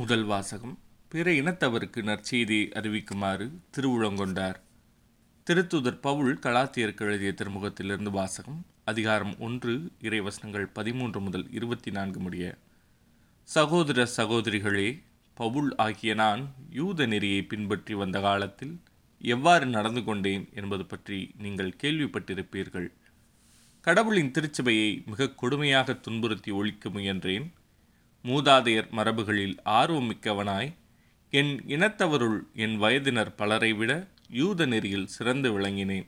முதல் வாசகம் பிற இனத்தவருக்கு நற்செய்தி அறிவிக்குமாறு திருவுளங்கொண்டார். திருத்துதர் பவுல் கலாத்தியருக்கு எழுதிய திருமுகத்திலிருந்து வாசகம் அதிகாரம் ஒன்று இறைவசனங்கள் பதிமூன்று முதல் இருபத்தி நான்கு முடிய. சகோதர சகோதரிகளே பவுல் ஆகிய நான் யூத நெறியை பின்பற்றி வந்த காலத்தில் எவ்வாறு நடந்து கொண்டேன் என்பது பற்றி நீங்கள் கேள்விப்பட்டிருப்பீர்கள். கடவுளின் திருச்சபையை மிக கொடுமையாக துன்புறுத்தி ஒழிக்க முயன்றேன். மூதாதையர் மரபுகளில் ஆர்வமிக்கவனாய் என் இனத்தவருள் என் வயதினர் பலரை விட யூத நெறியில் சிறந்து விளங்கினேன்.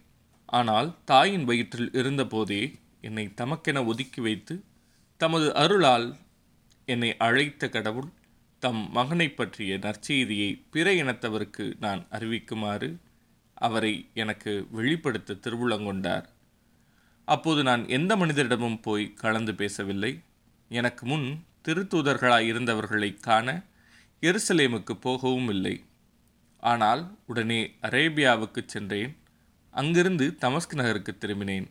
ஆனால் தாயின் வயிற்றில் இருந்தபோதே என்னை தமக்கென ஒதுக்கி வைத்து தமது அருளால் என்னை அழைத்த கடவுள் தம் மகனை பற்றிய நற்செய்தியை பிற இனத்தவருக்கு நான் அறிவிக்குமாறு அவரை எனக்கு வெளிப்படுத்த திருவுளங்கொண்டார். அப்போது நான் எந்த மனிதரிடமும் போய் கலந்து பேசவில்லை. எனக்கு முன் திருத்தூதர்களாய் இருந்தவர்களை காண எருசலேமுக்கு போகவும் இல்லை. ஆனால் உடனே அரேபியாவுக்கு சென்றேன். அங்கிருந்து தமஸ்க் நகருக்கு திரும்பினேன்.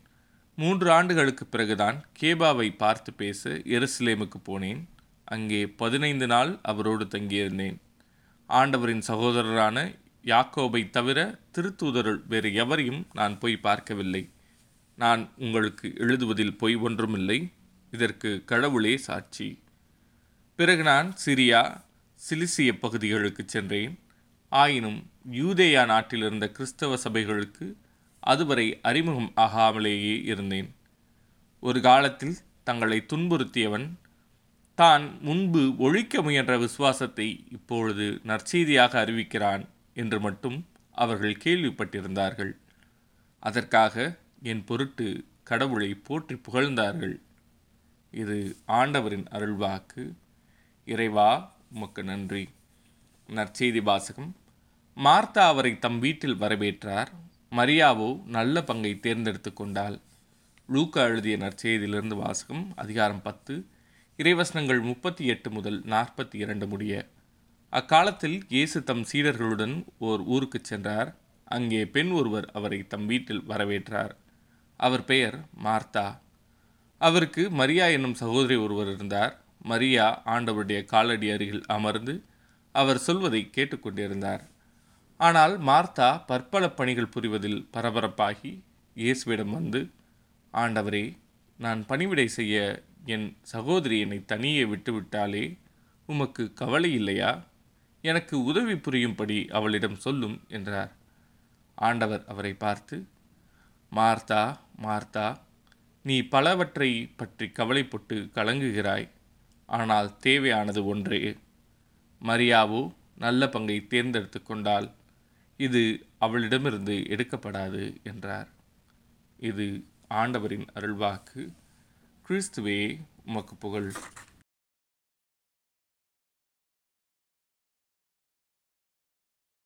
மூன்று ஆண்டுகளுக்கு பிறகுதான் கேபாவை பார்த்து பேச எருசலேமுக்கு போனேன். அங்கே பதினைந்து நாள் அவரோடு தங்கியிருந்தேன். ஆண்டவரின் சகோதரரான யாக்கோபை தவிர திருத்தூதருள் வேறு எவரையும் நான் போய் பார்க்கவில்லை. நான் உங்களுக்கு எழுதுவதில் பொய் ஒன்றுமில்லை. இதற்கு கடவுளே சாட்சி. பிறகு நான் சிரியா சிலிசிய பகுதிகளுக்கு சென்றேன். ஆயினும் யூதேயா நாட்டில் இருந்த கிறிஸ்தவ சபைகளுக்கு அதுவரை அறிமுகம் ஆகாமலேயே இருந்தேன். ஒரு காலத்தில் தங்களை துன்புறுத்தியவன் தான் முன்பு ஒழிக்க முயன்ற விசுவாசத்தை இப்பொழுது நற்செய்தியாக அறிவிக்கிறான் என்று மட்டும் அவர்கள் கேள்விப்பட்டிருந்தார்கள். அதற்காக என் பொருட்டு கடவுளை போற்றி புகழ்ந்தார்கள். இது ஆண்டவரின் அருள்வாக்கு. இறைவா உமக்கு நன்றி. நற்செய்தி வாசகம். மார்த்தா அவரை தம் வீட்டில் வரவேற்றார். மரியாவோ நல்ல பங்கை தேர்ந்தெடுத்து கொண்டாள். லூக்கா எழுதிய நற்செய்தியிலிருந்து வாசகம் அதிகாரம் பத்து. இறைவசனங்கள் முப்பத்தி எட்டு முதல் நாற்பத்தி இரண்டு முடிய. அக்காலத்தில் இயேசு தம் சீடர்களுடன் ஓர் ஊருக்கு சென்றார். அங்கே பெண் ஒருவர் அவரை தம் வீட்டில் வரவேற்றார். அவர் பெயர் மார்த்தா. அவருக்கு மரியா என்னும் சகோதரி ஒருவர் இருந்தார். மரியா ஆண்டவருடைய காலடி அருகில் அமர்ந்து அவர் சொல்வதை கேட்டுக்கொண்டிருந்தார். ஆனால் மார்த்தா பற்பல பணிகள் புரிவதில் பரபரப்பாகி இயேசுவிடம் வந்து ஆண்டவரே நான் பணிவிடை செய்ய என் சகோதரி என்னை தனியே விட்டுவிட்டாலே உமக்கு கவலை இல்லையா? எனக்கு உதவி புரியும்படி அவளிடம் சொல்லும் என்றார். ஆண்டவர் அவரை பார்த்து மார்த்தா மார்த்தா நீ பலவற்றை பற்றி கவலைப்பட்டு கலங்குகிறாய். ஆனால் தேவையானது ஒன்றே. மரியாவோ நல்ல பங்கை தேர்ந்தெடுத்து கொண்டால் இது அவளிடமிருந்து எடுக்கப்படாது என்றார். இது ஆண்டவரின் அருள்வாக்கு. கிறிஸ்துவே உமக்கு புகழ்.